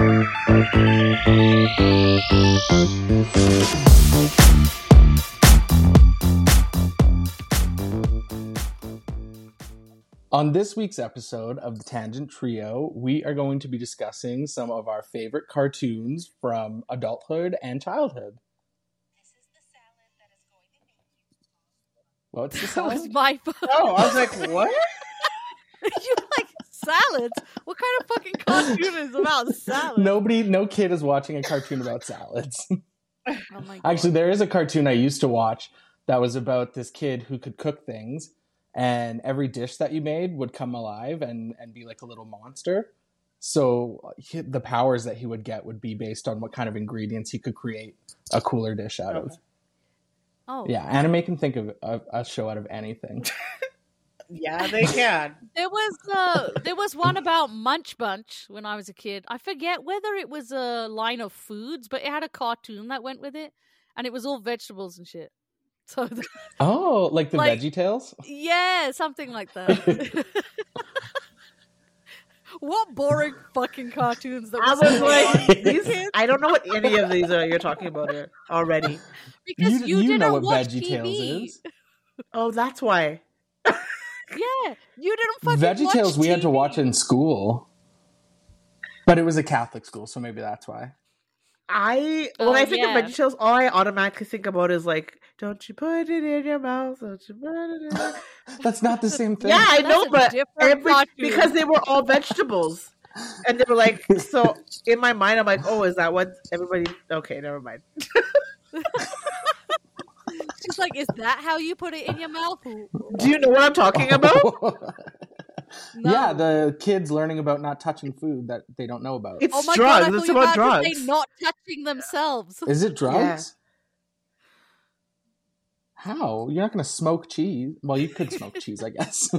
On this week's episode of the Tangent Trio, we are going to be discussing some of our favorite cartoons from adulthood and childhood. What's the salad? That was my fault. Oh, I was like, what? you like salads? What kind of fucking cartoon is about salads? Nobody, no kid is watching a cartoon about salads. Oh my god. Actually, there is a cartoon I used to watch that was about this kid who could cook things, and every dish that you made would come alive and and be like a little monster. So he, the powers that he would get would be based on what kind of ingredients he could create a cooler dish out of. oh, Yeah, anime can think of a, a show out of anything. Yeah, they can. There was uh, there was one about Munch Bunch when I was a kid. I forget whether it was a line of foods, but it had a cartoon that went with it, and it was all vegetables and shit. So oh, like the Like- Veggie Tales? yeah, something like that. what boring fucking cartoons that I was was like, these these, I don't know what any of these are you're talking about here already. because you, didn't know what watch Veggie TV. Tales is. Oh, that's why. Yeah, you didn't fucking Veggie watch Tales we had to watch in school, but it was a Catholic school, so maybe that's why. I when Oh, I think yeah. of VeggieTales, all I automatically think about is like, don't you put it in your mouth? Don't you put it in your... That's not the same thing. Yeah, I know, but every, because they were all vegetables, and they were like, so in my mind, I'm like, oh, is that what everybody? Okay, never mind. She's like, "Is that how you put it in your mouth?" Do you know what I'm talking about? No. Yeah, the kids learning about not touching food that they don't know about. It's Oh my drugs. god! I thought it's you were about about to drugs. say not touching themselves. Is it drugs? How? You're not going to smoke cheese. Well, you could smoke cheese, I guess.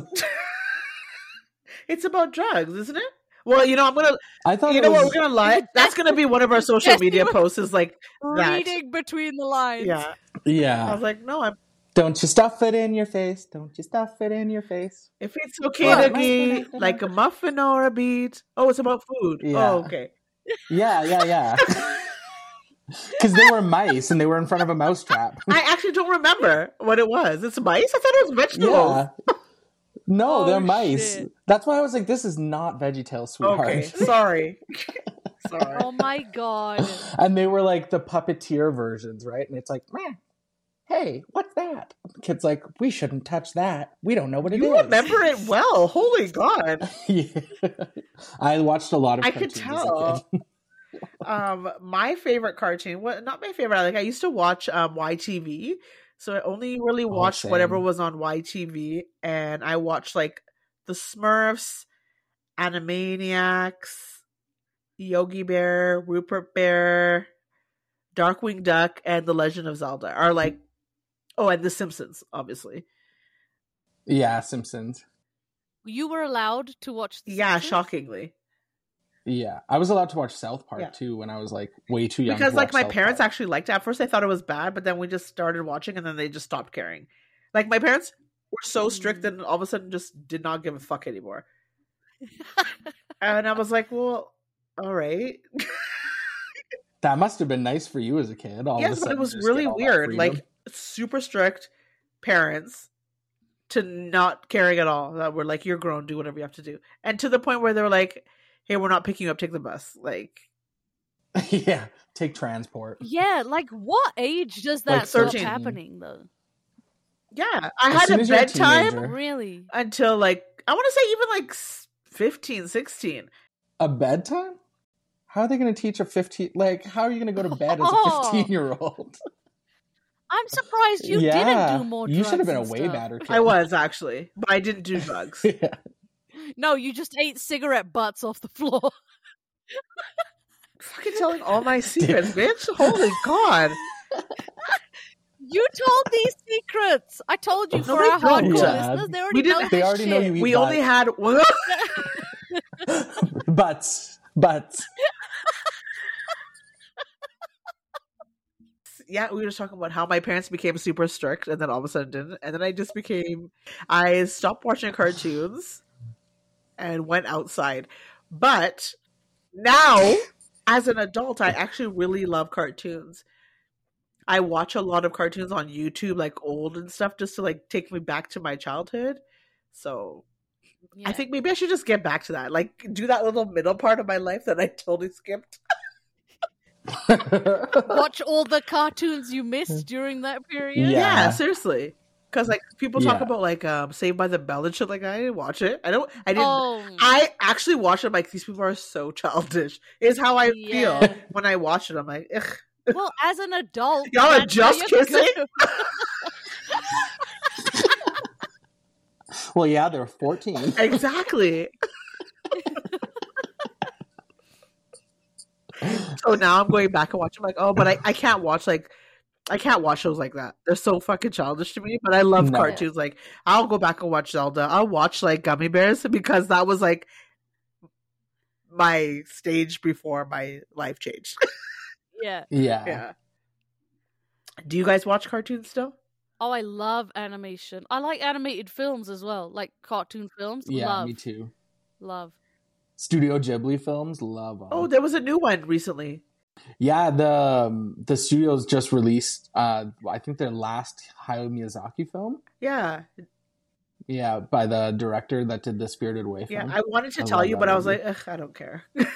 It's about drugs, isn't it? Well, you know, I'm gonna. I thought You it know what? We're gonna lie. That's gonna be one of our social media posts. Is like that. Reading between the lines. Yeah. I was like, no, I'm. Don't you stuff it in your face. Don't you stuff it in your face. If it's okay What? to be like a muffin or a beat. Oh, it's about food. Oh, yeah. Oh, okay. Yeah, yeah, yeah. Because they were mice and they were in front of a mousetrap. I actually don't remember what it was. It's mice. I thought it was vegetables. Yeah. No, Oh, they're mice. shit. That's why I was like, this is not VeggieTales, sweetheart. Okay. Sorry. Sorry. Oh my god! and they were like the puppeteer versions, right? And it's like, man, hey, what's that? The kid's like, we shouldn't touch that. We don't know what it is. You remember it well. Holy God. yeah. I watched a lot of I could cartoons as a tell. Um, my favorite cartoon. What? Not my favorite. Like I used to watch um YTV, so I only really watched whatever Oh, same. was on YTV, and I watched like the Smurfs, Animaniacs, Yogi Bear, Rupert Bear, Darkwing Duck, and The Legend of Zelda. Are like, oh, and The Simpsons, obviously. Yeah, Simpsons. You were allowed to watch. The Yeah, Simpsons? shockingly, Yeah, I was allowed to watch South Park Yeah. too when I was like way too young. because to like my South parents Park. actually liked it. At first, they thought it was bad, but then we just started watching, and then they just stopped caring. Like my parents were so strict, Mm. and all of a sudden just did not give a fuck anymore. and I was like, well, all right. that must have been nice for you as a kid. All of a yes, but sudden it was really get all that weird. Like super strict parents to not caring at all that were like, you're grown, do whatever you have to do. And to the point where they were like, hey, we're not picking you up, take the bus. Like, yeah, take transport. Yeah, like what age does that like happening though? Yeah, I as had a bedtime a really until like I want to say even like 15, 16. A bedtime? How are they going to teach a 15 like how are you going to go to bed as a 15-year-old? I'm surprised you yeah. didn't do more. You should have been a way stuff. better kid. I was actually, but I didn't do drugs. yeah. No, you just ate cigarette butts off the floor. Fucking telling all my secrets, bitch. Holy god. You told these secrets. I told you No, for they our don't. hardcore Yeah. listeners. They already We know didn't- They already know shit. you eat We only had well, butts. Butts. Yeah, we were just talking about how my parents became super strict and then all of a sudden didn't. And then I just became I stopped watching cartoons and went outside. But now as an adult, I actually really love cartoons. I watch a lot of cartoons on YouTube, like old and stuff, just to like take me back to my childhood. So Yeah. I think maybe I should just get back to that, like do that little middle part of my life that I totally skipped. watch all the cartoons you missed during that period. Yeah. Yeah, seriously. Because like people talk Yeah. about like um Saved by the Bell and shit like. I didn't watch it. I don't. I didn't. Oh, I actually watched it. Like these people are so childish. Is how I Yeah. feel when I watch it. I'm like, Ugh. well, as an adult, Y'all are just kissing? well, yeah, they're 14. exactly. So now I'm going back and watching. like, oh, but I, I can't watch like I can't watch shows like that. They're so fucking childish to me. But I love No. cartoons. Like I'll go back and watch Zelda. I'll watch like Gummi Bears because that was like my stage before my life changed. Yeah. Yeah. yeah. Do you guys watch cartoons still? Oh, I love animation. I like animated films as well, like cartoon films. Yeah, love, me too. love. Studio Ghibli films, love 'em. Oh, there was a new one recently. Yeah, the um, the studios just released uh I think their last Hayao Miyazaki film. Yeah, Yeah, by the director that did the Spirited Away yeah. I wanted to I tell you, that but I was like, Ugh, I don't care. He's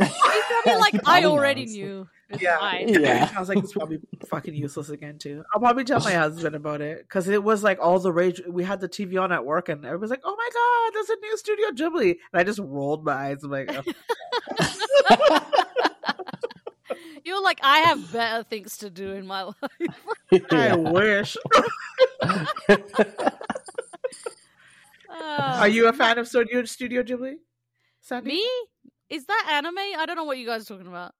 probably like, I already knows. knew. It's Yeah. fine. Yeah. I was like, it's probably fucking useless again too. I'll probably tell my husband about it because it was like all the rage. We had the TV on at work, and everybody's like, "Oh my god, there's a new Studio Ghibli," and I just rolled my eyes. I'm like, oh. You're like, I have better things to do in my life. I wish. Ah. Are you a fan of Studio Studio Ghibli? Sandy? me? Is that anime? I don't know what you guys are talking about.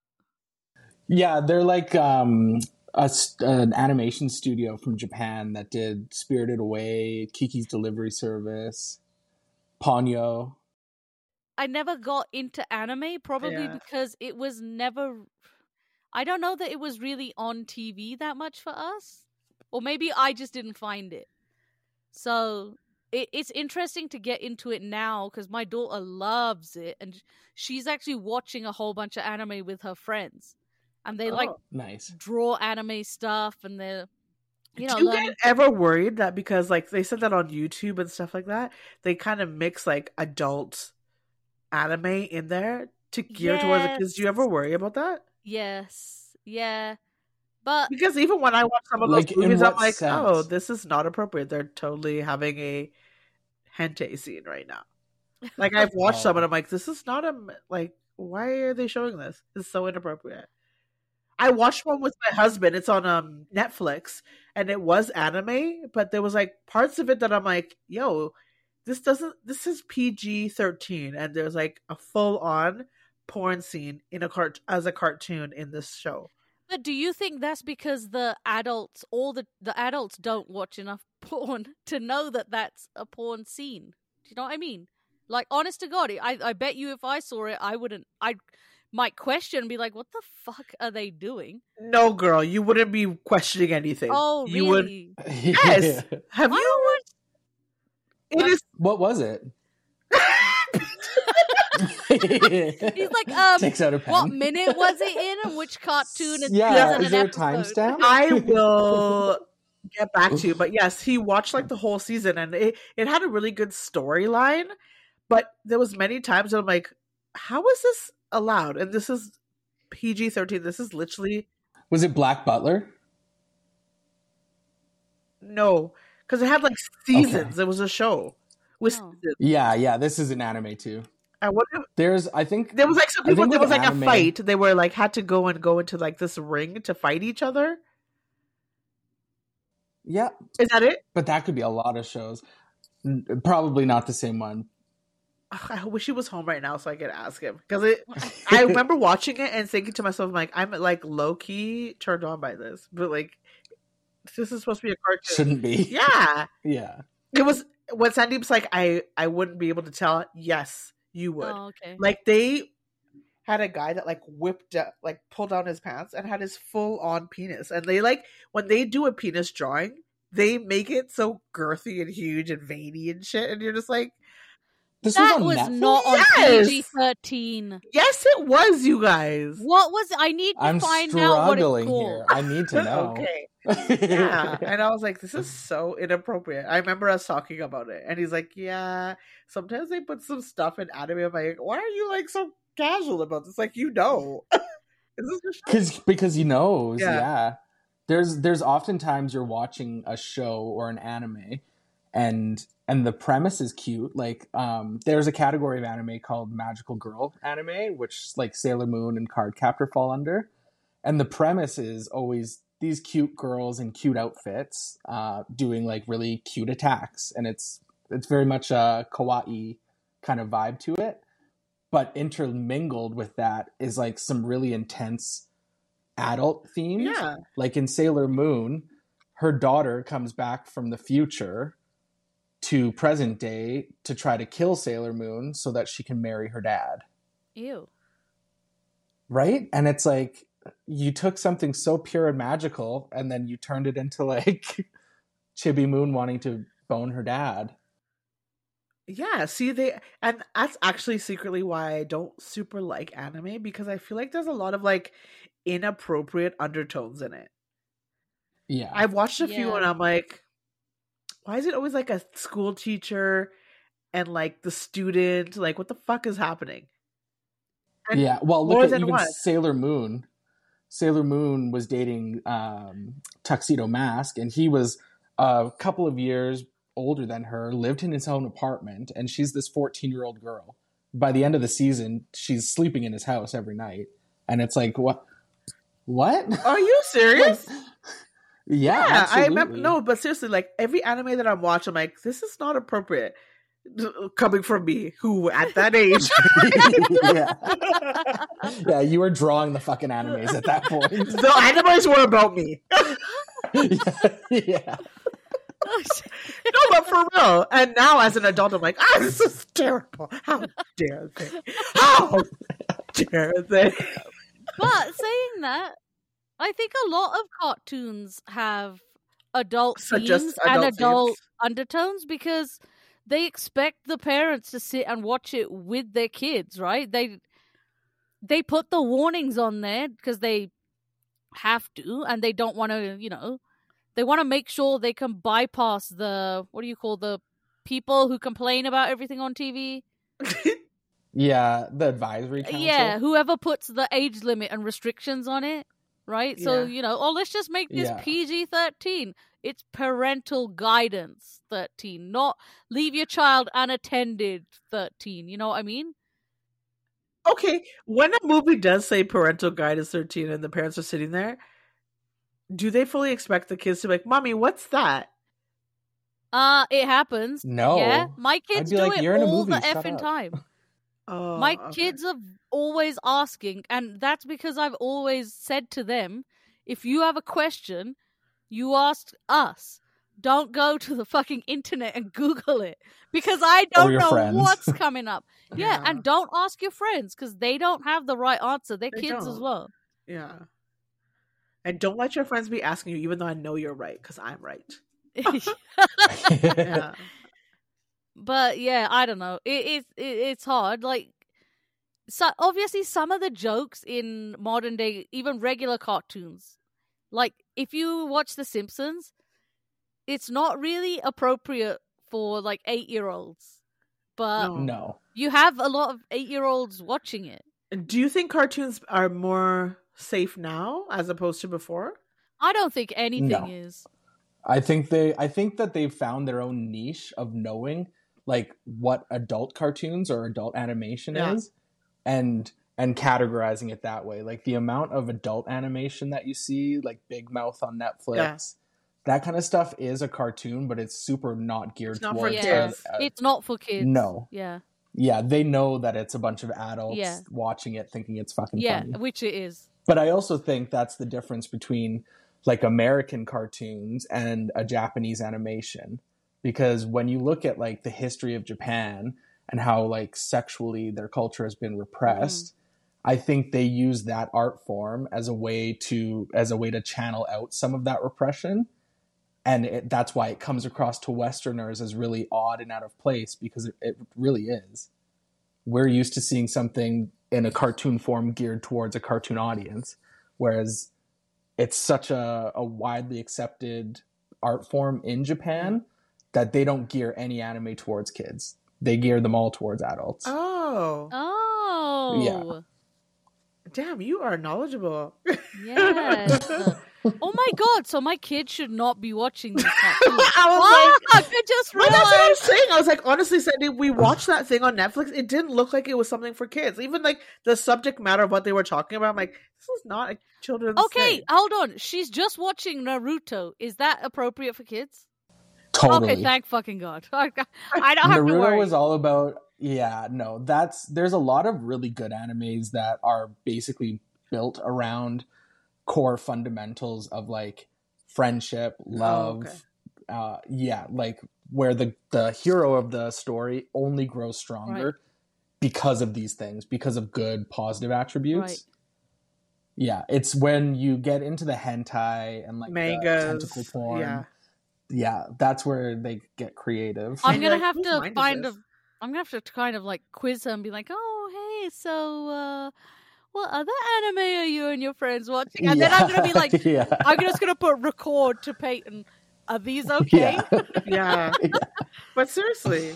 Yeah, they're like um a, s- an animation studio from Japan that did Spirited Away, Kiki's Delivery Service, Ponyo. I never got into anime, probably Yeah. because it was never. I don't know that it was really on TV that much for us, or maybe I just didn't find it. So it, it's interesting to get into it now because my daughter loves it, and she's actually watching a whole bunch of anime with her friends, and they like Oh. Nice. draw anime stuff, and they're you know Do you learning- get ever worried that because like they said that on YouTube and stuff like that, they kind of mix like adult anime in there to gear towards the kids? Do you ever worry about that? yes, yeah, but Because even when I watch some of those Like, in movies, I'm what like, oh, this is not appropriate. They're totally having a hentai scene right now. Like I've watched some Oh. and I'm like, this is not a like. Why are they showing this? It's so inappropriate. I watched one with my husband. It's on um Netflix, and it was anime, but there was like parts of it that I'm like, yo, this doesn't. This is PG thirteen, and there's like a full on porn scene in a cart as a cartoon in this show. But do you think that's because the adults, all the the adults, don't watch enough porn to know that that's a porn scene? Do you know what I mean? Like, honest to God, I I bet you if I saw it, I wouldn't. I might question and be like, "What the fuck are they doing?" No, girl, you wouldn't be questioning anything. Oh, you would. really? Yes. Have I you? It is. what was it? He's like, um, takes out a pen. what minute was it in, and which cartoon? It's Yeah, in is an there a timestamp? I will get back to you, but yes, he watched like the whole season, and it it had a really good storyline. But there was many times that I'm like, how is this allowed? And this is PG thirteen. This is literally Was it Black Butler? no, because it had like seasons. It was a show with Oh. Yeah, yeah. This is an anime too. I wonder. There's, I think, There was like some people. There was like anime- a fight. They were like had to go and go into like this ring to fight each other. yeah, Is that it? but that could be a lot of shows. Probably not the same one. Ugh, I wish he was home right now so I could ask him because it. I remember watching it and thinking to myself, I'm like, I'm like low key turned on by this, but like, this is supposed to be a cartoon. Shouldn't be. Yeah, Yeah. it was. When Sandeep's like, I I wouldn't be able to tell. Yes, you would. Oh, okay. Like they had a guy that like whipped up, like pulled down his pants and had his full on penis, and they like when they do a penis drawing, they make it so girthy and huge and veiny and shit, and you're just like. This that was was, on Netflix. not on Yes! PG thirteen. Yes, it was, you guys. What was? I need to I'm find out what it's struggling called. here. I need to know. okay. Yeah. and I was like, this is so inappropriate. I remember us talking about it. And he's like, yeah, sometimes they put some stuff in anime. I'm like, why are you like so casual about this? Like, you know. Is this? Cause, because he knows, Yeah. yeah. There's there's oftentimes you're watching a show or an anime and and the premise is cute. Like um there's a category of anime called magical girl anime, which like Sailor Moon and Cardcaptor fall under. And the premise is always these cute girls in cute outfits, uh, doing like really cute attacks. And it's it's very much a kawaii kind of vibe to it. But intermingled with that is like some really intense adult themes. Yeah. Like in Sailor Moon, her daughter comes back from the future to present day to try to kill Sailor Moon so that she can marry her dad. Ew. Right? And it's like you took something so pure and magical and then you turned it into like Chibi Moon wanting to bone her dad. Yeah, see they and that's actually secretly why I don't super like anime because I feel like there's a lot of like inappropriate undertones in it. Yeah. I've watched a few and I'm like, why is it always like a school teacher and like the student? Like, what the fuck is happening? And yeah. Well, more look at than even once. Sailor Moon. Sailor Moon was dating um, Tuxedo Mask, and he was a couple of years older than her, lived in his own apartment, and she's this 14 year old girl. By the end of the season, she's sleeping in his house every night. And it's like, what? What? Are you serious? Yeah, I remember. No, but seriously, like every anime that I'm watching, I'm like, this is not appropriate. Coming from me, who at that age, yeah. yeah, you were drawing the fucking animes at that point. the animes were about me. yeah. No, but for real. And now, as an adult, I'm like, ah, this is terrible. How dare they? How dare they? But saying that, I think a lot of cartoons have adult So themes just and adult adult themes. undertones because they expect the parents to sit and watch it with their kids, right? They they put the warnings on there because they have to and they don't want to, you know, they want to make sure they can bypass the what do you call the people who complain about everything on TV? Yeah, the advisory council. Yeah, whoever puts the age limit and restrictions on it, right? So, Yeah. you know, oh, let's just make this Yeah. PG 13. It's parental guidance 13, not leave your child unattended 13. You know what I mean? okay, when a movie does say parental guidance 13 and the parents are sitting there, do they fully expect the kids to be like, Mommy, what's that? Uh, it happens. No. Yeah, my kids do like, it "You're in a all movie, the effing up." time. Oh, my okay. kids are always asking, and that's because I've always said to them, if you have a question, you ask us. Don't go to the fucking internet and Google it because I don't know friends. what's coming up. Yeah, Yeah. and don't ask your friends because they don't have the right answer. They're They kids as don't. well. Yeah. And don't let your friends be asking you, even though I know you're right, because I'm right. Yeah. but yeah, I don't know. It is it, it's hard. Like, so obviously, some of the jokes in modern day, even regular cartoons, like if you watch The Simpsons, it's not really appropriate for like eight year olds. But No. no. you have a lot of eight year olds watching it. Do you think cartoons are more safe now as opposed to before? I don't think anything No. is. I think they I think that they've found their own niche of knowing like what adult cartoons or adult animation Yeah. is and and categorizing it that way. Like the amount of adult animation that you see, like Big Mouth on Netflix, Yeah. that kind of stuff is a cartoon, but it's super not geared It's not for towards Yeah. kids. a- a- It's not for kids. No. Yeah. yeah, they know that it's a bunch of adults Yeah. watching it thinking it's fucking Yeah. funny. Which it is. But I also think that's the difference between like American cartoons and a Japanese animation. Because when you look at like the history of Japan and how like sexually their culture has been repressed, mm-hmm. I think they use that art form as a way to as a way to channel out some of that repression and it, that's why it comes across to Westerners as really odd and out of place because it, it really is. We're used to seeing something in a cartoon form geared towards a cartoon audience, whereas it's such a, a widely accepted art form in Japan mm-hmm. that they don't gear any anime towards kids. They geared them all towards adults. Oh, Oh. Yeah. damn! You are knowledgeable. Yes. oh my god, so my kids should not be watching this cartoon. I was like, I just But that's what I realized. was saying. I was like, honestly, Sandy, we watched that thing on Netflix. It didn't look like it was something for kids. Even like the subject matter of what they were talking about, I'm like, this is not a children's Okay, thing. hold on. She's just watching Naruto. Is that appropriate for kids? Totally. Okay, thank fucking god. I don't have to Naruto worry. was all about yeah, no, that's there's a lot of really good animes that are basically built around core fundamentals of like friendship, love, okay. uh yeah, like where the the hero of the story only grows stronger Right. because of these things, because of good positive attributes. Right. Yeah, it's when you get into the hentai and like the tentacle porn. Yeah. Yeah, that's where they get creative. I'm gonna like, have to find a. this? I'm gonna have to kind of like quiz her and be like, "Oh, hey, so uh, what other anime are you and your friends watching?" And then I'm gonna be like, yeah. I'm just gonna put record to Peyton. Are these okay? Yeah. Yeah. but seriously,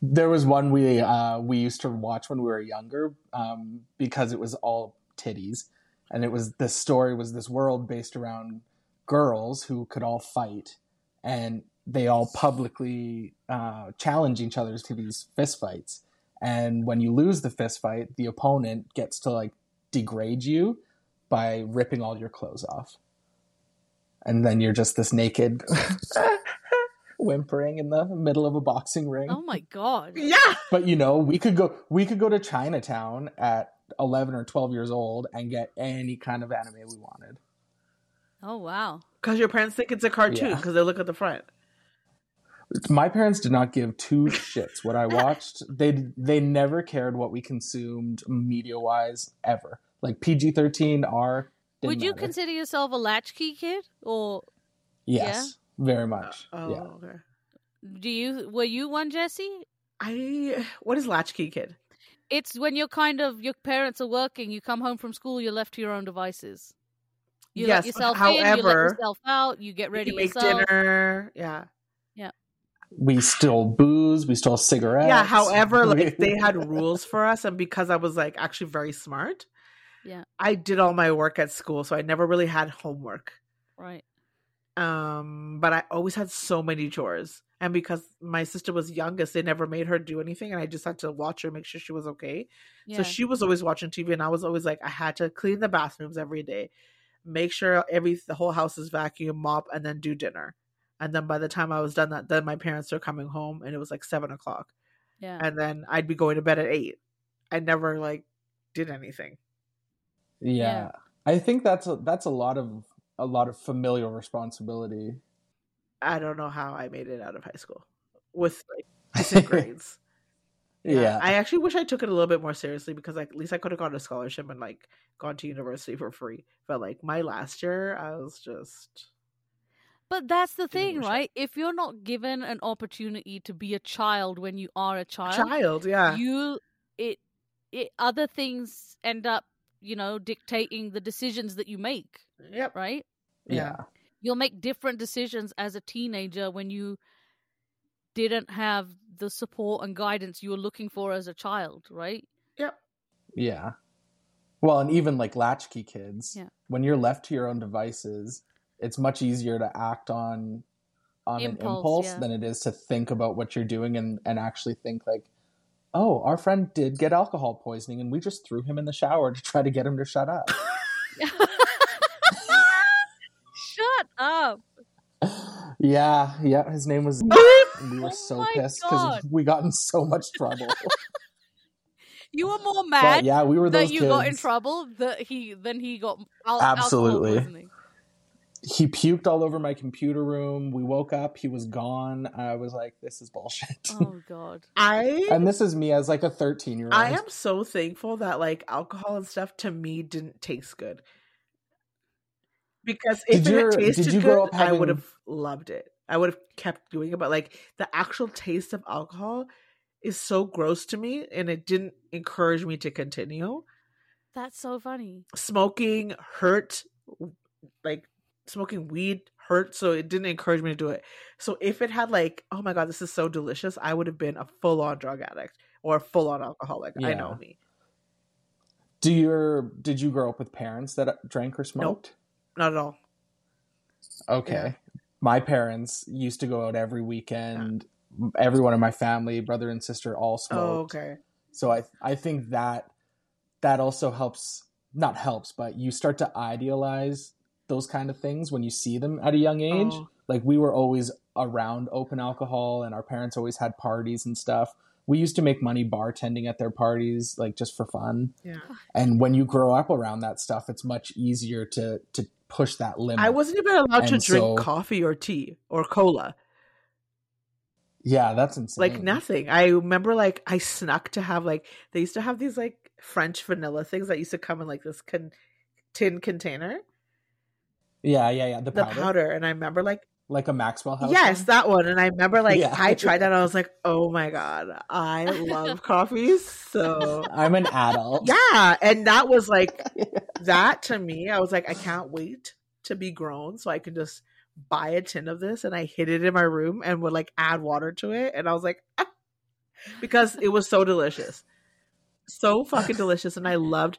there was one we uh, we used to watch when we were younger um, because it was all titties, and it was this story was this world based around girls who could all fight, and they all publicly uh, challenge each other to these fist fights. And when you lose the fist fight, the opponent gets to like degrade you by ripping all your clothes off, and then you're just this naked. whimpering in the middle of a boxing ring Oh my god. yeah. but you know we could go we could go to chinatown at 11 or 12 years old and get any kind of anime we wanted Oh wow. Because your parents think it's a cartoon Yeah. because they look at the front. my parents did not give two shits what i watched they they never cared what we consumed media wise ever like pg-13 r Would you matter. consider yourself a latchkey kid, or yes very uh, much Oh, yeah okay. do you? Were you one, Jesse? I what is latchkey kid? It's when you're kind of your parents are working, you come home from school, you're left to your own devices. You Yes, let yourself in, you let yourself out, you get ready you make yourself. dinner. Yeah. Yeah. We stole booze we stole cigarettes Yeah. However, like they had rules for us, and because I was like actually very smart, Yeah. I did all my work at school, so I never really had homework. Right. Um, but I always had so many chores, and because my sister was youngest, they never made her do anything, and I just had to watch her, make sure she was okay. Yeah. So she was always watching TV, and I was always like, I had to clean the bathrooms every day, make sure every the whole house is vacuum, mop, and then do dinner. And then by the time I was done that, then my parents were coming home, and it was like seven o'clock, yeah. and then I'd be going to bed at eight. I never like did anything. yeah. Yeah. i think that's a that's a lot of a lot of familial responsibility I don't know how I made it out of high school with like decent grades. Yeah I actually wish I took it a little bit more seriously because like at least I could have got a scholarship and like gone to university for free. But like my last year, I was just But that's the thing, right? If you're not given an opportunity to be a child when you are a child, child. Yeah, you it it other things end up, you know, dictating the decisions that you make, yep, right? yeah. You'll make different decisions as a teenager when you didn't have the support and guidance you were looking for as a child, right? yep. Yeah. Well, and even like latchkey kids, Yeah. when you're left to your own devices, it's much easier to act on on an Impulse, impulse yeah. than it is to think about what you're doing and and actually think like, oh, our friend did get alcohol poisoning, and we just threw him in the shower to try to get him to shut up. Shut up. yeah, yeah. His name was. we were Oh so my pissed because we got in so much trouble. You were more but mad yeah, we were that you kids. got in trouble that he then he got al- Absolutely. alcohol poisoning. he puked all over my computer room. We woke up, he was gone. I was like, this is bullshit. Oh god. I and this is me as like a 13 year old. I am so thankful that like alcohol and stuff to me didn't taste good. Because if Did it your- had did tasted you grow good, up I would have loved it. I would have kept doing it, but like the actual taste of alcohol is so gross to me, and it didn't encourage me to continue. That's so funny. Smoking hurt, like smoking weed hurt, so it didn't encourage me to do it. So if it had like, oh my god, this is so delicious, I would have been a full on drug addict or a full on alcoholic. I know me. Do your did you grow up with parents that uh, drank or smoked? Not at all. Okay. Yeah. My parents used to go out every weekend. Everyone in my family, brother and sister, all oh, smoked. Oh, okay. So I I think that that also helps not helps, but you start to idealize those kind of things when you see them at a young age. Oh. Like we were always around open alcohol and our parents always had parties and stuff. We used to make money bartending at their parties like just for fun. Yeah. And when you grow up around that stuff, it's much easier to to push that limit. I wasn't even allowed to drink so- coffee or tea or cola. Yeah, that's insane. Like nothing. I remember like I snuck to have like they used to have these like French vanilla things that used to come in like this con- tin container, Yeah, yeah, yeah. The the powder, powder. And I remember like like a Maxwell House. yes, one? that one. And I remember like Yeah. I tried that. And I was like, oh my god, I love coffee so. I'm an adult. Yeah, and that was like that to me. I was like, I can't wait to be grown so I can just buy a tin of this and I hid it in my room and would like add water to it. And I was like, ah, because it was so delicious. So fucking delicious. And I loved,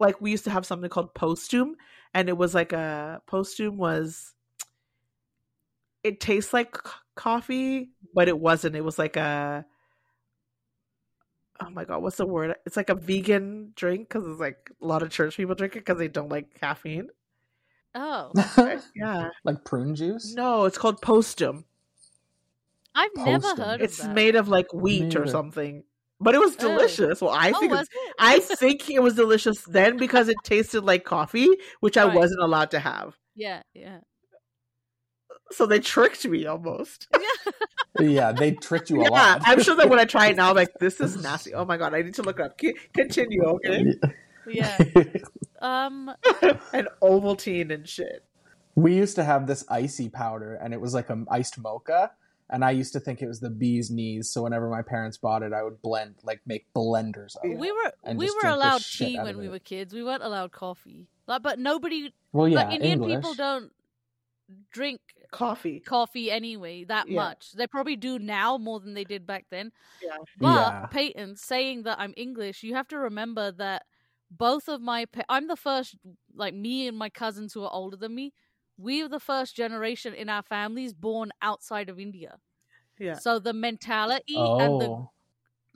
like, we used to have something called Postum, and it was like a Postum was, it tastes like coffee, but it wasn't. It was like a, oh my god, what's the word? It's like a vegan drink because it's like a lot of church people drink it because they don't like caffeine. Oh, Yeah. like prune juice. No, it's called Postum. I've never Postum. heard It's that. made of like wheat or something. But it was Oh. delicious. Well, I oh, think was it's- it? I think it was delicious then because it tasted like coffee, which I wasn't allowed to have. yeah, yeah. So they tricked me almost. Yeah, they tricked you a yeah, lot. I'm sure that when I try it now, I'm like, this is nasty. Oh my god, I need to look it up. C- Continue, okay? yeah. Um, and Ovaltine and shit. we used to have this icy powder, and it was like an iced mocha. And I used to think it was the bee's knees. So whenever my parents bought it, I would blend, like make blenders of it. we were we were allowed tea when we were kids. We weren't allowed coffee. Like, but nobody, Well, yeah, like Indian English. people don't drink Coffee. coffee anyway that Yeah. much. They probably do now more than they did back then. Yeah. But Yeah. Peyton saying that I'm English, you have to remember that both of my pa- I'm the first like me and my cousins who are older than me. We are the first generation in our families born outside of India. Yeah. So the mentality and the Oh,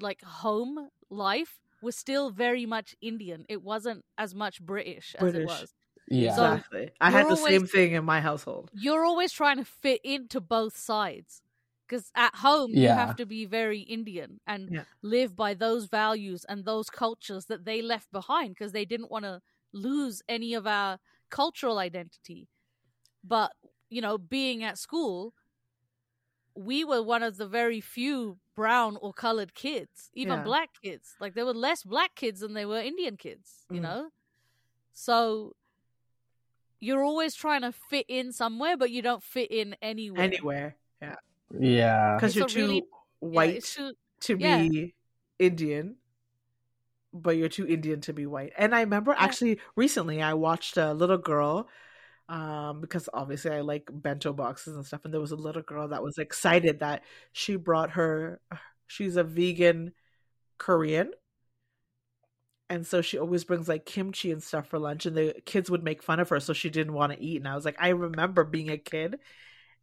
like home life was still very much Indian. It wasn't as much British, as it was. Yeah. So- Exactly. I had you're the same thing in my household. You're always trying to fit into both sides. Because at home, you have to be very Indian and Yeah. live by those values and those cultures that they left behind because they didn't want to lose any of our cultural identity. But, you know, being at school, we were one of the very few brown or colored kids, even Yeah. black kids. Like there were less black kids than there were Indian kids, you Mm. know? So you're always trying to fit in somewhere, but you don't fit in anywhere. Anywhere. Yeah. yeah. Because you're too really- white it's too- to yeah. be Indian, but you're too Indian to be white. And I remember Yeah. actually recently I watched a little girl, um, because obviously I like bento boxes and stuff, and there was a little girl that was excited that she brought her. She's a vegan Korean. And so she always brings like kimchi and stuff for lunch, and the kids would make fun of her, so she didn't want to eat. And I was like, I remember being a kid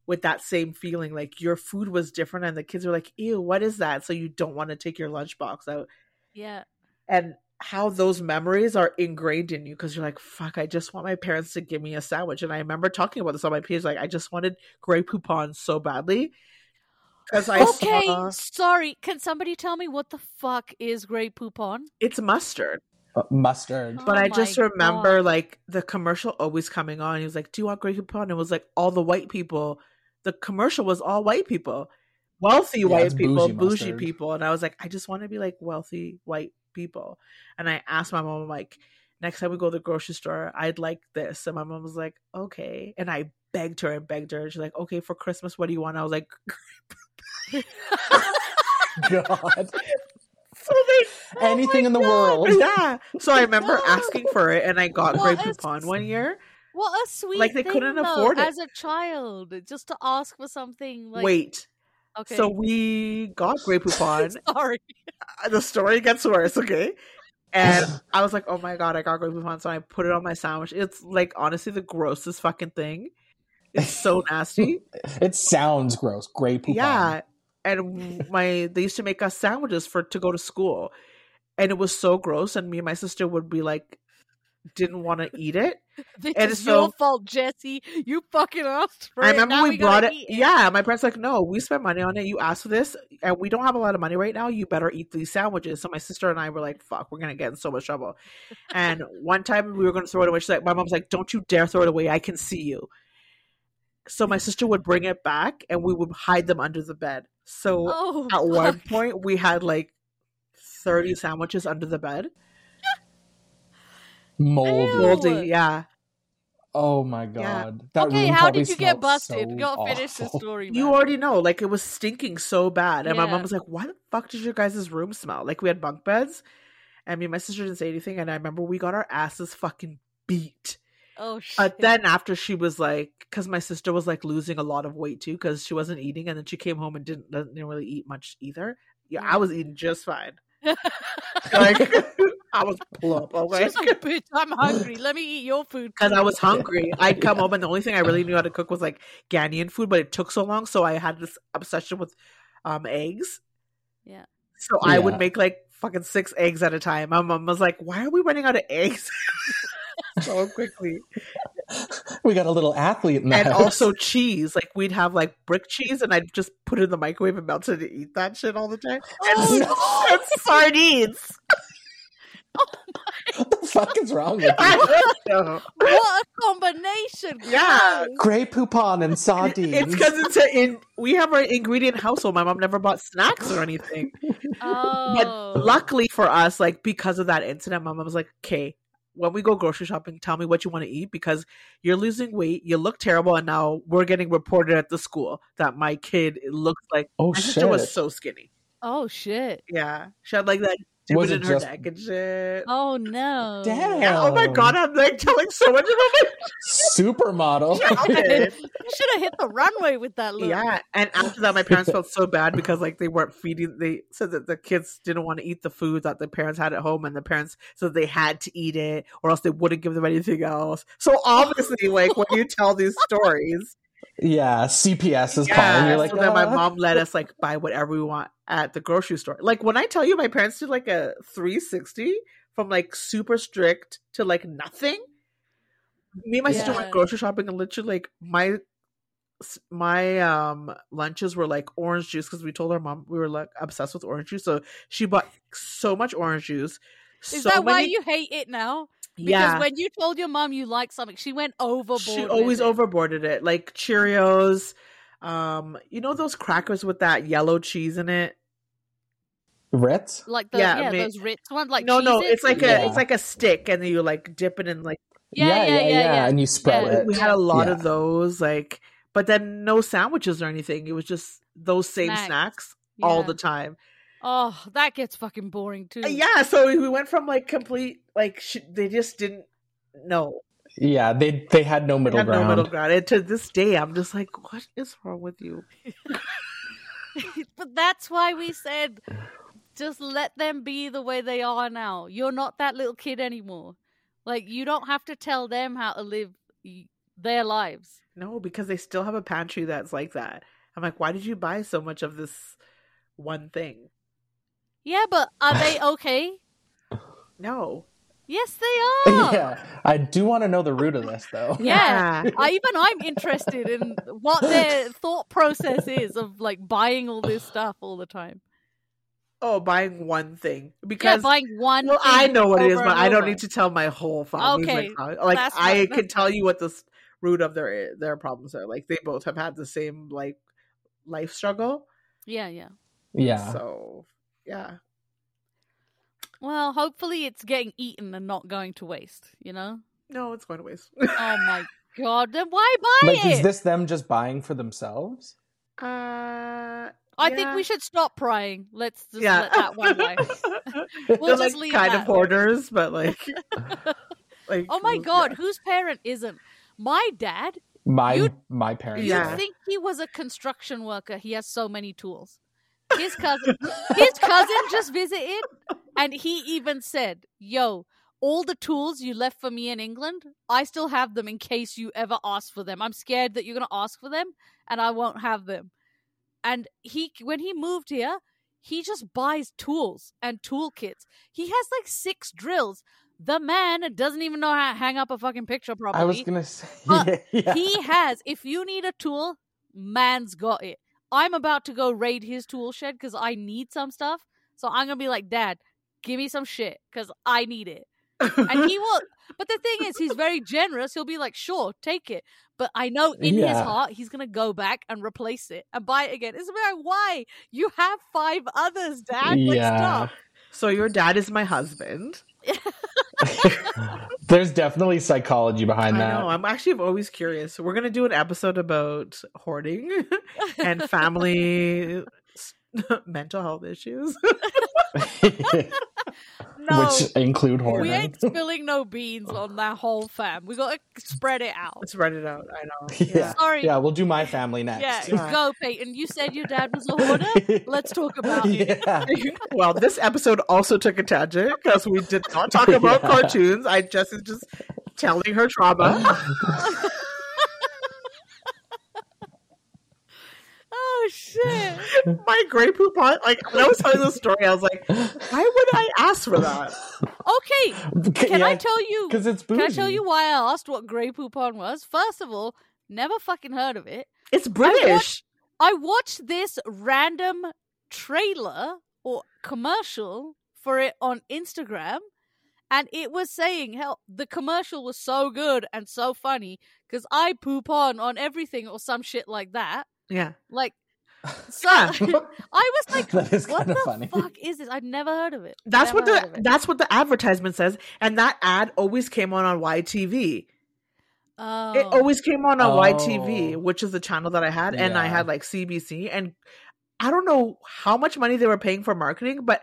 with that same feeling like your food was different and the kids were like ew what is that so you don't want to take your lunchbox out yeah. and how those memories are ingrained in you because you're like fuck i just want my parents to give me a sandwich and i remember talking about this on my page like i just wanted Grey Poupon so badly because i okay, saw sorry. Can somebody tell me what the fuck is Grey Poupon? it's mustard Uh, mustard. but Oh i just remember God. like the commercial always coming on he was like do you want Grey Poupon and it was like all the white people the commercial was all white people wealthy Yeah, white people bougie bougie, people and i was like i just want to be like wealthy white people and i asked my mom like next time we go to the grocery store, I'd like this. And my mom was like, okay. And I begged her and begged her. She's like, okay, for Christmas, what do you want? I was like, God. so they, oh Anything in the God. world. yeah. So I remember No. asking for it, and I got What Grey a Poupon one year. What a sweet Like, they thing, couldn't though, afford it. as a child, just to ask for something. Like, Wait. okay. So we got Grey Poupon. sorry. Uh, the story gets worse, okay? And I was like, oh my god, I got Grey Poupon, so I put it on my sandwich. It's like honestly the grossest fucking thing. It's so nasty. It sounds gross. Grey poupon. yeah. And my they used to make us sandwiches for to go to school. And it was so gross, and me and my sister would be like didn't want to eat it. This And is so- your fault, Jesse. You fucking asked for I remember now we, we brought gotta it. Yeah, my parents like, no, we spent money on it. You asked for this, and we don't have a lot of money right now. You better eat these sandwiches. So my sister and I were like, fuck, we're gonna get in so much trouble. And one time we were gonna throw it away. She's like, my mom's like, don't you dare throw it away. I can see you. So my sister would bring it back, and we would hide them under the bed. So Oh, at one fuck. point, we had like thirty sandwiches under the bed. Moldy. Moldy, yeah. Oh my Yeah. god. That okay, how did you get busted? so Go finish the awful. story. You already know, like it was stinking so bad, and my mom was like, "Why the fuck does your guys' room smell?" Like we had bunk beds, and me and my sister didn't say anything, and I remember we got our asses fucking beat. Oh shit. But then after she was like, because my sister was like losing a lot of weight too, because she wasn't eating, and then she came home and didn't didn't really eat much either. Yeah, I was eating just fine. Like I was plump, okay? She's like, bitch, I'm hungry. Let me eat your food. because I was hungry. I'd come home and the only thing I really knew how to cook was like Ghanaian food, but it took so long, so I had this obsession with um eggs. Yeah. So I would make like fucking six eggs at a time. My mom was like, "Why are we running out of eggs so quickly?" We got a little athlete in the and house. also cheese. Like we'd have like brick cheese, and I'd just put it in the microwave and melt it and eat that shit all the time. And, Oh, and sardines. Oh what the fuck is wrong with you? I don't know. what a combination! Yeah. Gross. Grey poupon and sardines. It's because it's a, in. We have our ingredient household. My mom never bought snacks or anything. Oh, But luckily for us, like because of that incident, my mom was like, "Okay, when we go grocery shopping, tell me what you want to eat because you're losing weight, you look terrible, and now we're getting reported at the school that my kid looks like oh my sister shit. was so skinny. oh shit! Yeah, she had like that Was it in her just- neck and shit. Oh no! Damn. Yeah, oh my god, I'm like telling so much about Supermodel. it. You should have hit the runway with that look. Yeah, and after that, my parents felt so bad because like they weren't feeding. They said that the kids didn't want to eat the food that the parents had at home, and the parents said they had to eat it, or else they wouldn't give them anything else. So obviously, like when you tell these stories, yeah, CPS is calling. You're like, so then my "Ah." mom let us like buy whatever we want at the grocery store. Like when I tell you, my parents did like a 360 from like super strict to like nothing. Me and my sister went grocery shopping, and literally like my my um lunches were like orange juice because we told our mom we were like obsessed with orange juice. So she bought so much orange juice. Is so that why many- you hate it now? Because yeah, when you told your mom you liked something, she went overboard. she always it. overboarded it. Like Cheerios, um, you know those crackers with that yellow cheese in it. Ritz? like the Yeah, yeah, I mean- those Ritz ones, like no, no, Cheez-Its like and a it's like a stick, and then you like dip it in like. Yeah, yeah, yeah, yeah. And you spread Yeah. it. We had a lot Yeah. of those, like, but then no sandwiches or anything. It was just those same Snacks. snacks all the time. Oh, that gets fucking boring too. Uh, Yeah, so we went from like complete like sh- they just didn't know. Yeah, they they had no They middle had ground. no middle ground. And to this day, I'm just like, what is wrong with you? but that's why we said just let them be the way they are now. You're not that little kid anymore. Like you don't have to tell them how to live their lives. No, because they still have a pantry that's like that. I'm like, why did you buy so much of this one thing? Yeah, but are they okay? No. yes, they are. yeah, I do want to know the root of this though. Yeah. I, even I'm interested in what their thought process is of like buying all this stuff all the time. Oh, buying one thing Yeah, because buying one. well, I know what it is, but I don't need to tell my whole family. Okay, like that's I fine. can tell you what the root of their their problems are. Like they both have had the same like life struggle. Yeah, yeah. Yeah. So yeah, Well, hopefully it's getting eaten and not going to waste. You know. No, it's going to waste. Oh my god! Then why buy Like, it? is this them just buying for themselves? uh, I think we should stop prying. Let's just yeah. let that one lie. They're We'll like just leave kind that of there. hoarders, but like, like Oh my yeah. god, whose parent isn't? My dad. My You'd- my parents. You'd think he was a construction worker. He has so many tools. His cousin, his cousin just visited, and he even said, "Yo, all the tools you left for me in England, I still have them in case you ever ask for them. I'm scared that you're gonna ask for them, and I won't have them." And he, when he moved here, he just buys tools and toolkits. He has like six drills. The man doesn't even know how to hang up a fucking picture properly I was gonna say. But yeah. he has. If you need a tool, man's got it. I'm about to go raid his tool shed because I need some stuff. So I'm gonna be like, Dad, give me some shit because I need it. And he will. But the thing is, he's very generous. He'll be like, sure, take it. But I know in his heart, he's gonna go back and replace it and buy it again. It's like, why? You have five others, Dad. Like, Yeah. stop. So your dad is my husband. There's definitely psychology behind I that. know. I'm actually always curious. We're gonna do an episode about hoarding and family mental health issues. No. Which include we ain't spilling no beans on that whole fam. We gotta spread it out. Let's it out. I know. Yeah. Sorry. Yeah, we'll do my family next. Yeah, Yeah. go, Peyton. You said your dad was a hoarder. Let's talk about it. well, this episode also took a tangent because we did not talk about Yeah. cartoons. I just is just telling her trauma. Oh shit! My Grey Poupon, like when I was telling the story, I was like, why would I ask for that? Okay, can I tell you? Because it's Can. I tell you why I asked what Grey Poupon was? First of all, never fucking heard of it. It's British. I watched this random trailer or commercial for it on Instagram, and it was saying hell the commercial was so good and so funny because I poop on on everything or some shit like that. Yeah. Like, so I was like, what the funny. fuck is this? I've never heard of it. That's Never what the that's what the advertisement says, and that ad always came on on YTV. Oh. It always came on on YTV, Oh. which is the channel that I had, and I had like CBC, and I don't know how much money they were paying for marketing, but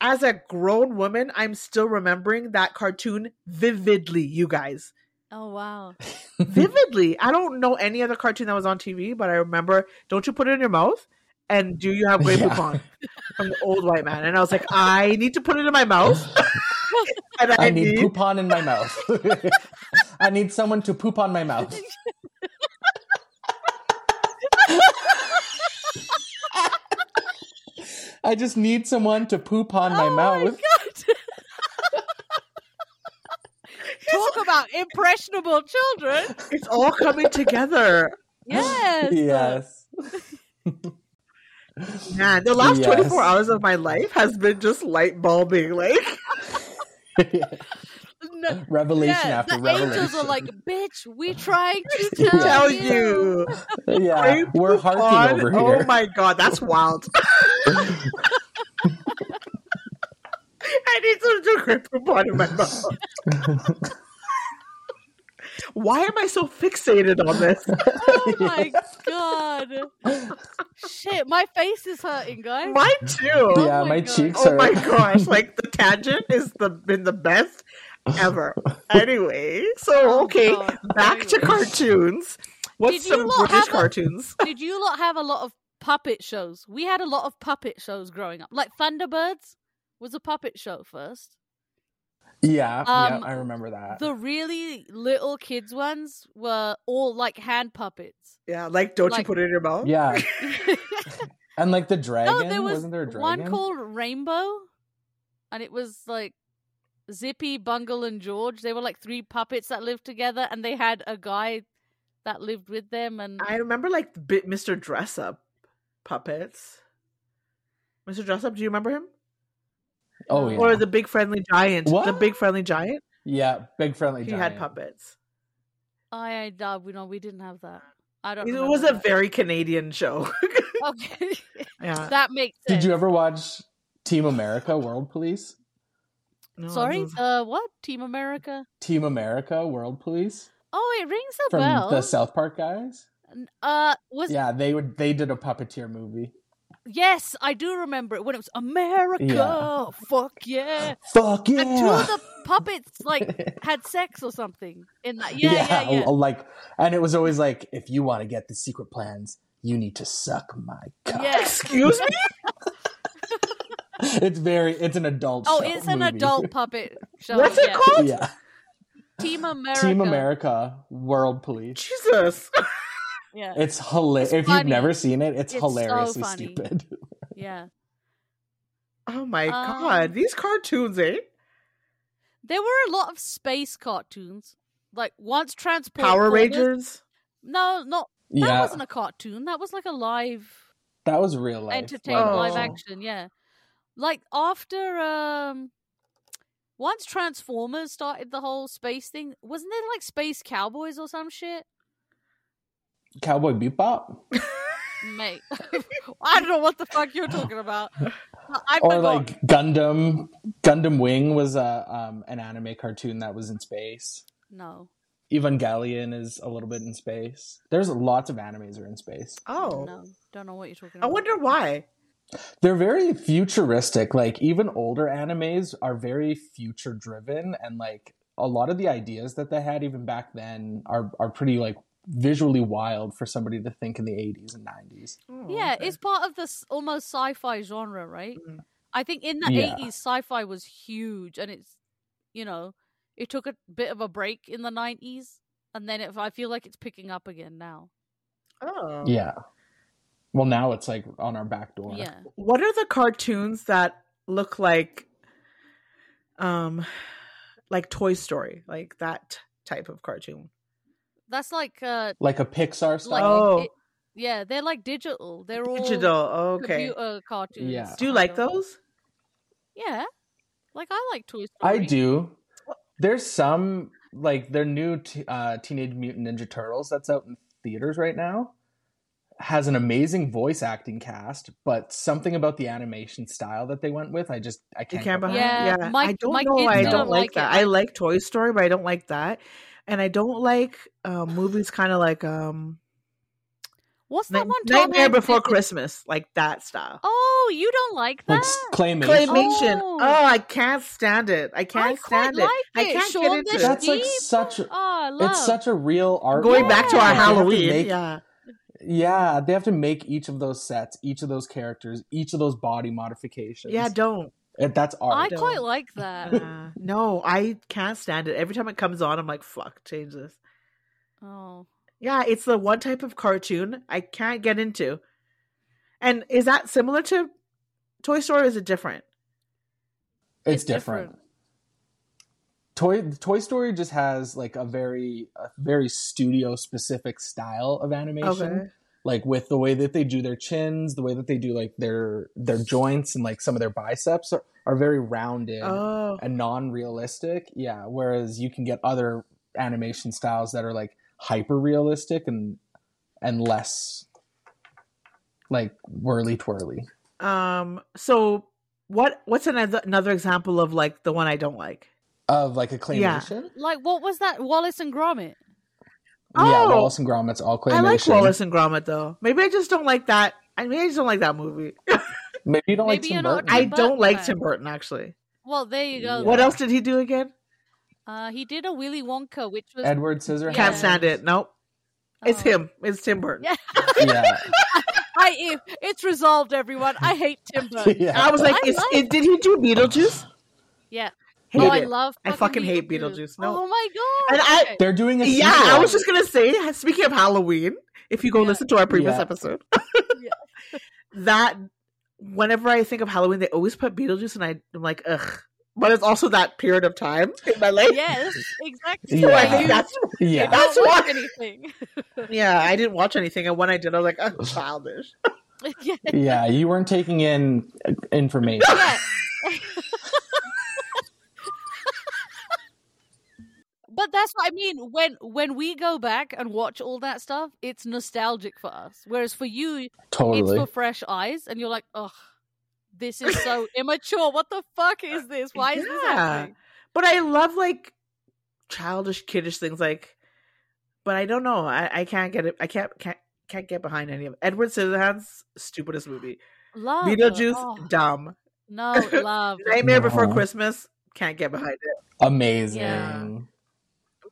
as a grown woman, I'm still remembering that cartoon vividly. You guys, Oh wow. vividly. I don't know any other cartoon that was on TV, but I remember. Don't you put it in your mouth? And do you have Grey Yeah. Poupon from the old white man? And I was like, I need to put it in my mouth. and I, I need need poop on in my mouth. I need someone to poop on my mouth. I just need someone to poop on my oh my mouth. god. Talk about impressionable children. it's all coming together. Yes. Yes. Man, the last Yes. 24 hours of my life has been just light bulbing. Like, No, revelation yeah, after the revelation. angels are like, bitch, we trying to tell, tell you. you. yeah, we're Poupon- harking over here. Oh my god, that's wild. I need some to grip upon in my mouth. Why am I so fixated on this? Oh my god. Shit, my face is hurting, guys. Mine too. yeah, oh my my, God. cheeks Oh are. my gosh, like the tangent is the been the best ever. Anyway, so Oh, okay, God. back to cartoons. What's Did you some British have a- cartoons? Did you lot have a lot of puppet shows? We had a lot of puppet shows growing up. Like Thunderbirds was a puppet show first. Yeah, Um, yeah, I remember that. The really little kids ones were all like hand puppets. Yeah, like don't you put it in your mouth? yeah, and like the dragon. no, there was Wasn't there a dragon? one called Rainbow, and it was like Zippy, Bungle, and George. They were like three puppets that lived together, and they had a guy that lived with them. And I remember like Mr. Dressup puppets. Mr. Dressup, do you remember him? Oh yeah, Or the Big Friendly Giant. The Big Friendly Giant. yeah, big friendly. He giant. had puppets. I, I, we know we didn't have that. I don't. It remember was a that. very Canadian show. okay. yeah. that makes sense. Did you ever watch Team America: World Police? No, Sorry, those- uh, what? Team America? Team America, World Police Oh, it rings a from bell. the South Park guys. Uh, was Yeah, they would. They did a puppeteer movie. Yes, I do remember it when it was America. Yeah. Fuck yeah! Fuck yeah! And two of the puppets like had sex or something in that. Yeah, yeah, yeah. Like, and it was always like, if you want to get the secret plans, you need to suck my cock. Yeah. Excuse me. it's very. It's an adult. Oh, show- it's an movie. adult puppet show. What's it yeah. called? yeah. Team America. Team America, World Police. Jesus. Yeah, It's hilarious. It's If you've never seen it, it's, It's hilariously funny. stupid. yeah. Oh my Um, god, these cartoons, eh? There were a lot of space cartoons. Like once transport Power Rangers. No, not that yeah, wasn't a cartoon. That was like a live that was real life. entertainment Oh. live action. Yeah, like after um, once Transformers started the whole space thing, wasn't there like Space Cowboys or some shit? Cowboy Bebop, Mate, I don't know what the fuck you're talking about. I or forgot. like Gundam. Gundam Wing was a um, an anime cartoon that was in space. no, Evangelion is a little bit in space. There's lots of animes are in space. Oh, no, don't know what you're talking I wonder why. They're very futuristic. Like even older animes are very future driven, and like a lot of the ideas that they had even back then are are pretty like visually wild for somebody to think in the 80s and 90s. Oh, Yeah, okay. it's part of this almost sci-fi genre, right? Mhm. I think in the Yeah. eighties, sci-fi was huge, and it's you know, it took a bit of a break in the nineties, and then it, I feel like it's picking up again now. Oh. Yeah. Well, now it's like on our back door. Yeah, What are the cartoons that look like, um, like Toy Story, like that type of cartoon? That's like uh, Like a Pixar like style. Oh. it- yeah, they're like digital. They're all Digital. Okay. computer cartoons. Yeah. Do you like those? Yeah, like I like Toy Story. I do. There's some like their new t- uh, Teenage Mutant Ninja Turtles that's out in theaters right now has an amazing voice acting cast, but something about the animation style that they went with, I just I can't. can't behind. Yeah, Yeah, my- I don't my know why I don't don't like like it. that. I like Toy Story, but I don't like that, and I don't like uh, movies kind of like um What's that Night- one? Tom Nightmare Hanks Before did? Christmas, like that style. Oh, you don't like like that? s- claymation. Claymation. Oh. Oh. I can't stand it. I I can't quite stand like it. I it. can't Shaun get the into it. That's like Sheep? such a- Oh, love. It's such a real art. Going back to Yeah. our They have to Halloween, make- yeah. Yeah, they have to make each of those sets, each of those characters, each of those body modifications. Yeah, don't. It- that's I art. don't. quite like that. Uh, no, I can't stand it. Every time it comes on, I'm like, fuck, change this. oh, Yeah, it's the one type of cartoon I can't get into. And is that similar to Toy Story or is it different? it's, It's different. different. Toy Toy Story just has like a very a very studio specific style of animation. Okay. Like with the way that they do their chins, the way that they do like their their joints and like some of their biceps are, are very rounded Oh. and non-realistic. Yeah, whereas you can get other animation styles that are like hyper realistic and and less like whirly twirly. Um so what what's another another example of like the one I don't like? Of like a Yeah. claymation. like what was that? Wallace and Gromit. Yeah, Oh! Wallace and Gromit's all claymation. I like Wallace and Gromit though. Maybe I just don't like that. I mean I just don't like that movie. Maybe you don't like Tim Burton. I don't like. Tim Burton actually. Well, there you go. Yeah. What else did he do again? Uh, he did a Willy Wonka, which was Edward Scissorhands. Can't stand it. Nope. It's Oh. him. It's Tim Burton. Yeah. yeah. I it's resolved, everyone. I hate Tim Burton. yeah. I was like, I is, like- is- did he do Beetlejuice? Yeah. Hate oh, I it. love. I fucking hate Beetlejuice. No. Oh my god. And I- They're doing a Yeah, sequel. I was just gonna say. Speaking of Halloween, if you go Yeah. listen to our previous Yeah. episode, that whenever I think of Halloween, they always put Beetlejuice, and I, I'm like, ugh. But it's also that period of time in my life. Yes, exactly. So I think that's yeah. That's Don't why- anything. yeah. I didn't watch anything, and when I did, I was like, oh, childish. yeah. yeah, you weren't taking in uh, information. But that's what I mean. When when we go back and watch all that stuff, it's nostalgic for us. Whereas for you, totally. it's for fresh eyes, and you're like, ugh, this is so immature. What the fuck is this? Why is this happening? But I love like childish, kiddish things like. But I don't know. I, I can't get it. I can't can't can't get behind any of it. Edward Scissorhands, stupidest movie. Love Beetlejuice, Oh, dumb. no, love. Nightmare Before Christmas, can't get behind it. Amazing. Yeah.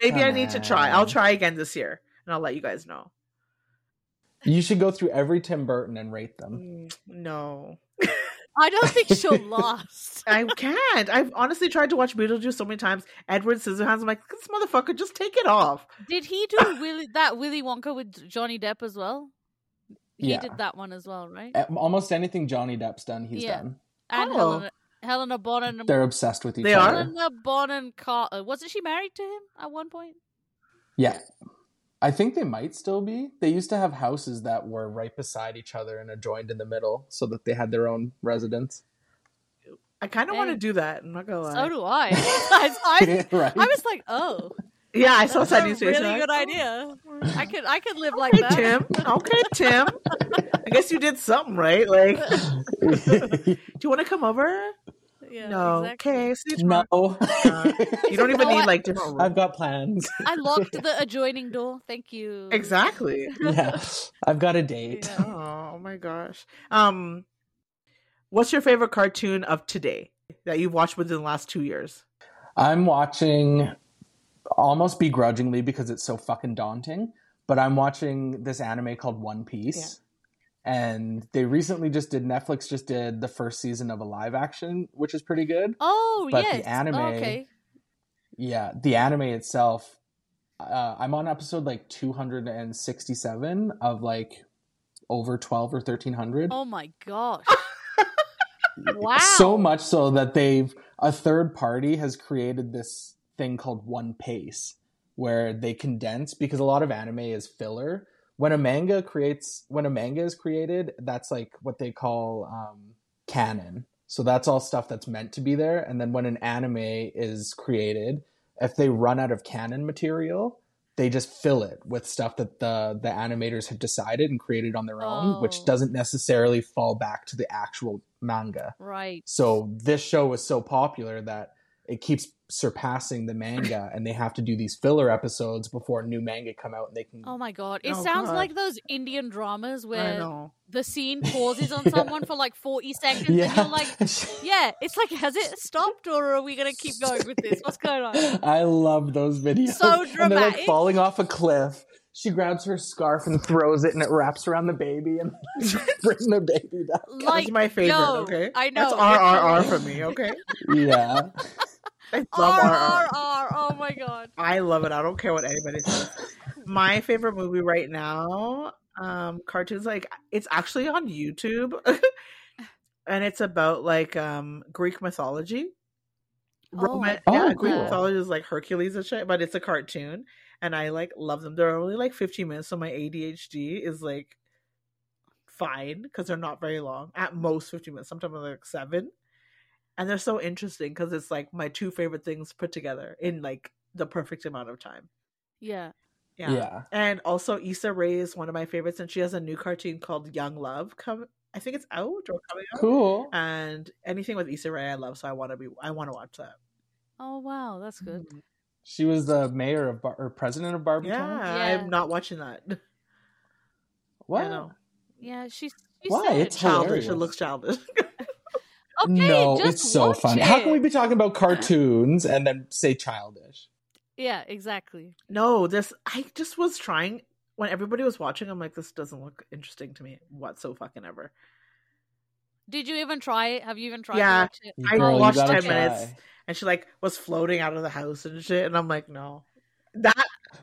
Maybe I Come need to try. I'll try again this year, and I'll let you guys know. You should go through every Tim Burton and rate them. Mm, No, I don't think she'll last. I can't. I've honestly tried to watch Beetlejuice so many times. Edward Scissorhands. I'm like, this motherfucker, just take it off. Did he do Willy, that Willy Wonka with Johnny Depp as well? He Yeah. did that one as well, right? Almost anything Johnny Depp's done, he's Yeah. done. And Oh. Helena, Helena Bonham. They're obsessed with each They other. Helena Bonham Carter. Wasn't she married to him at one point? Yeah. I think they might still be. They used to have houses that were right beside each other and adjoined in the middle so that they had their own residence. I kind of want to do that. I'm not gonna lie. So do I. I, I, right? I was like, oh, yeah, I saw that's Sunny's a face. really good idea. I could, I could live like that. Tim. Okay, Tim. I guess you did something right. Like, do you want to come over? Yeah, no. exactly. Okay. See you no. Uh, you don't even know need like different rooms. I've got plans. I locked the adjoining door. Thank you. Exactly. yeah. I've got a date. Yeah. Oh my gosh. Um, what's your favorite cartoon of today that you've watched within the last two years? I'm watching almost begrudgingly because it's so fucking daunting, but I'm watching this anime called One Piece. And they recently just did Netflix just did the first season of a live action, which is pretty good. Oh yeah. But the anime- Oh, okay. Yeah, the anime itself uh, I'm on episode like 267 of like over 12 or 1300. Oh my gosh. wow. So much so that they've a third party has created this thing called One Pace where they condense because a lot of anime is filler. When a manga creates when a manga is created, that's like what they call um, canon. So that's all stuff that's meant to be there. And then when an anime is created, if they run out of canon material, they just fill it with stuff that the the animators have decided and created on their own, Oh. which doesn't necessarily fall back to the actual manga. Right. So this show was so popular that it keeps surpassing the manga, and they have to do these filler episodes before new manga come out, and they can. Oh my god. It Oh, sounds God. like those Indian dramas where the scene pauses on someone for like 40 seconds and you're like, yeah, it's like, has it stopped or are we going to keep going with this? What's going on? I love those videos. So And they're like falling off a cliff. She grabs her scarf and throws it, and it wraps around the baby and bring the baby down. Like, That's my favorite. yo, okay, I know. That's RRR for me. Okay, Yeah, I love RRR. RRR. Oh my god. I love it. I don't care what anybody says. My favorite movie right now, um, cartoons like it's actually on YouTube, and it's about like um Greek mythology. Oh, Roman, I yeah, love Greek mythology is like Hercules and shit, but it's a cartoon, and I like love them. They're only like 15 minutes, so my ADHD is like fine because they're not very long. At most 15 minutes, sometimes they're like seven, and they're so interesting because it's like my two favorite things put together in like the perfect amount of time. Yeah. Yeah. yeah. And also Issa Rae is one of my favorites and she has a new cartoon called Young Love come I think it's out or coming out. Cool. And anything with Issa Rae I love, so I wanna be I wanna watch that. Oh wow, that's good. Mhm. She was the mayor of Bar- or president of Barbertown. Yeah, Yeah. I'm not watching that. What? I. Yeah, she's she Why? It's Childish. hilarious. It looks childish. Okay, no, just it's so watch funny. How can we be talking about cartoons and then say childish? Yeah, exactly. no, this I just was trying when everybody was watching, I'm like, this doesn't look interesting to me whatso fucking ever. Did you even try it? Have you even tried Yeah. to watch it? I Girl, you watched gotta 10 minutes. And she like was floating out of the house and shit, and I'm like, no. That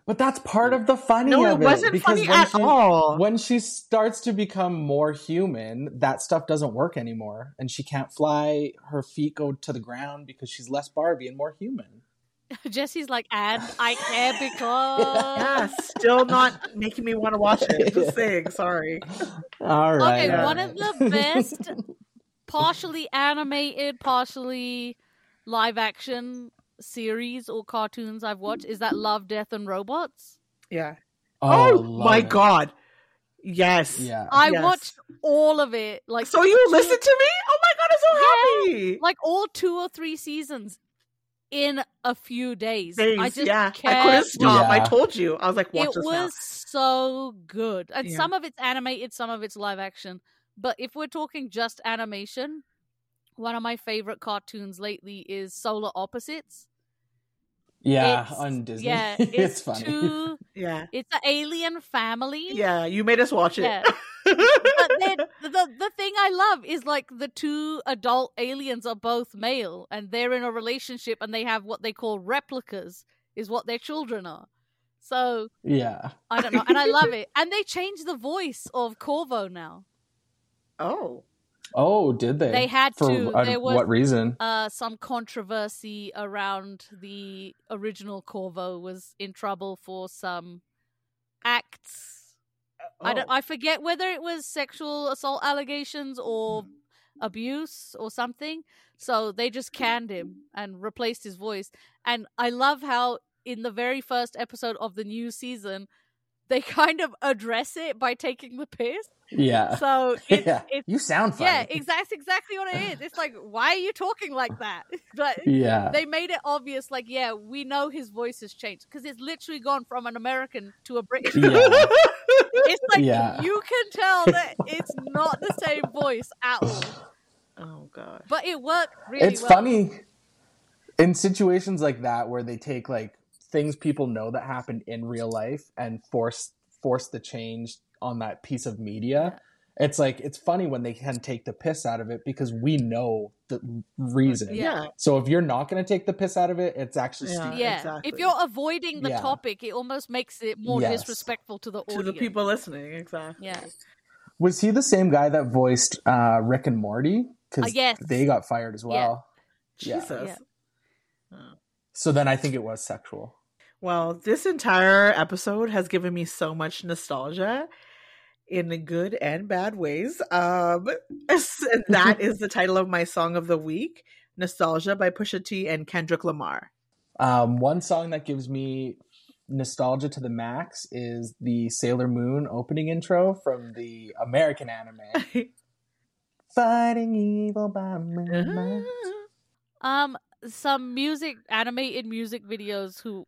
But that's part of the funny no, of it wasn't because funny when at she- all. When she starts to become more human, that stuff doesn't work anymore, and she can't fly. Her feet go to the ground because she's less Barbie and more human. Jesse's like, and I care because yeah, still not making me want to watch it. Just saying, sorry. All right. Okay, all one right. of the best partially animated, partially live action series or cartoons I've watched is that Love, Death, and Robots. Yeah. oh, Oh, my it. god. Yes. Yeah. I Yes. watched all of it. Like So you listen to me? Oh my god, I'm so yeah, happy. like all two or three seasons in a few days. Days, I just yeah, I couldn't stop. I told you. I was like, watch it this was so good. And Yeah. some of it's animated, some of it's live action. But if we're talking just animation, one of my favorite cartoons lately is Solar Opposites. Yeah, It's- on Disney. Yeah, it's, it's, funny. two. now. Yeah, It's an alien family. yeah. You made us watch it. Yeah. but then the the thing I love is like the two adult aliens are both male and they're in a relationship and they have what they call replicas is what their children are. So Yeah. I don't know, and I love it. And they changed the voice of Korvo now. oh, Oh, did they? They had For to. uh, There was- what reason? Uh, some controversy around the original Korvo was in trouble for some acts. I don't. Oh. I forget whether it was sexual assault allegations or abuse or something. So they just canned him and replaced his voice. And I love how in the very first episode of the new season, they kind of address it by taking the piss. Yeah. So it's, yeah. it's you sound funny. yeah, ex- that's exactly what it is. It's like, why are you talking like that? But Yeah. they made it obvious, like, yeah, we know his voice has changed because it's literally gone from an American to a British. Yeah. It's like Yeah. you can tell that it's not the same voice at all, oh god. but it worked really it's well. funny in situations like that where they take like things people know that happened in real life and force force the change on that piece of media. It's like it's funny when they can take the piss out of it because we know the reason. Yeah. Yeah. So if you're not going to take the piss out of it, it's actually Yeah. stupid. Yeah, exactly. if you're avoiding the Yeah. topic, it almost makes it more Yes. disrespectful to the audience. To the people listening, exactly. Yeah. Was he the same guy that voiced uh, Rick and Morty? Because Uh, yes. they got fired as well. Yeah. Jesus. Yeah. So then I think it was sexual. Well, this entire episode has given me so much nostalgia in the good and bad ways. Um, and that is the title of my song of the week, "Nostalgia" by Pusha T and Kendrick Lamar. Um, one song that gives me nostalgia to the max is the Sailor Moon opening intro from the American anime. Fighting evil by moonlight. Um, some music, animated music videos, who,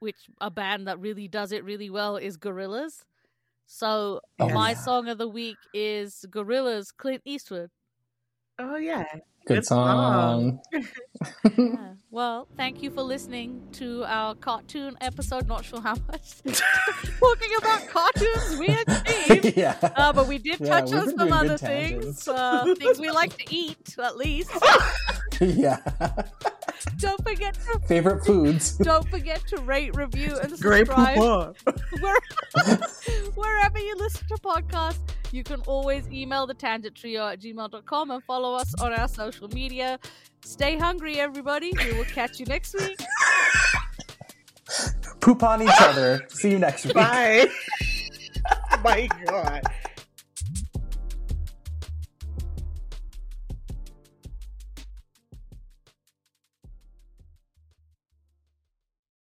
which a band that really does it really well is Gorillaz. So Oh, my yeah. song of the week is Gorillaz, Clint Eastwood. oh yeah, Good Good song. song. Yeah. Well, thank you for listening to our cartoon episode. Not sure how much talking about cartoons we achieved. yeah. Uh, but we did touch we've on some other things, uh, things we like to eat, at least. yeah. Don't forget to Favorite foods. don't forget to rate, review, and subscribe. poopa. Where, wherever you listen to podcasts, you can always email the tangent trio at gmail.com and follow us on our social media. Stay hungry, everybody. We will catch you next week. Poop on each other. See you next week. Bye. My God.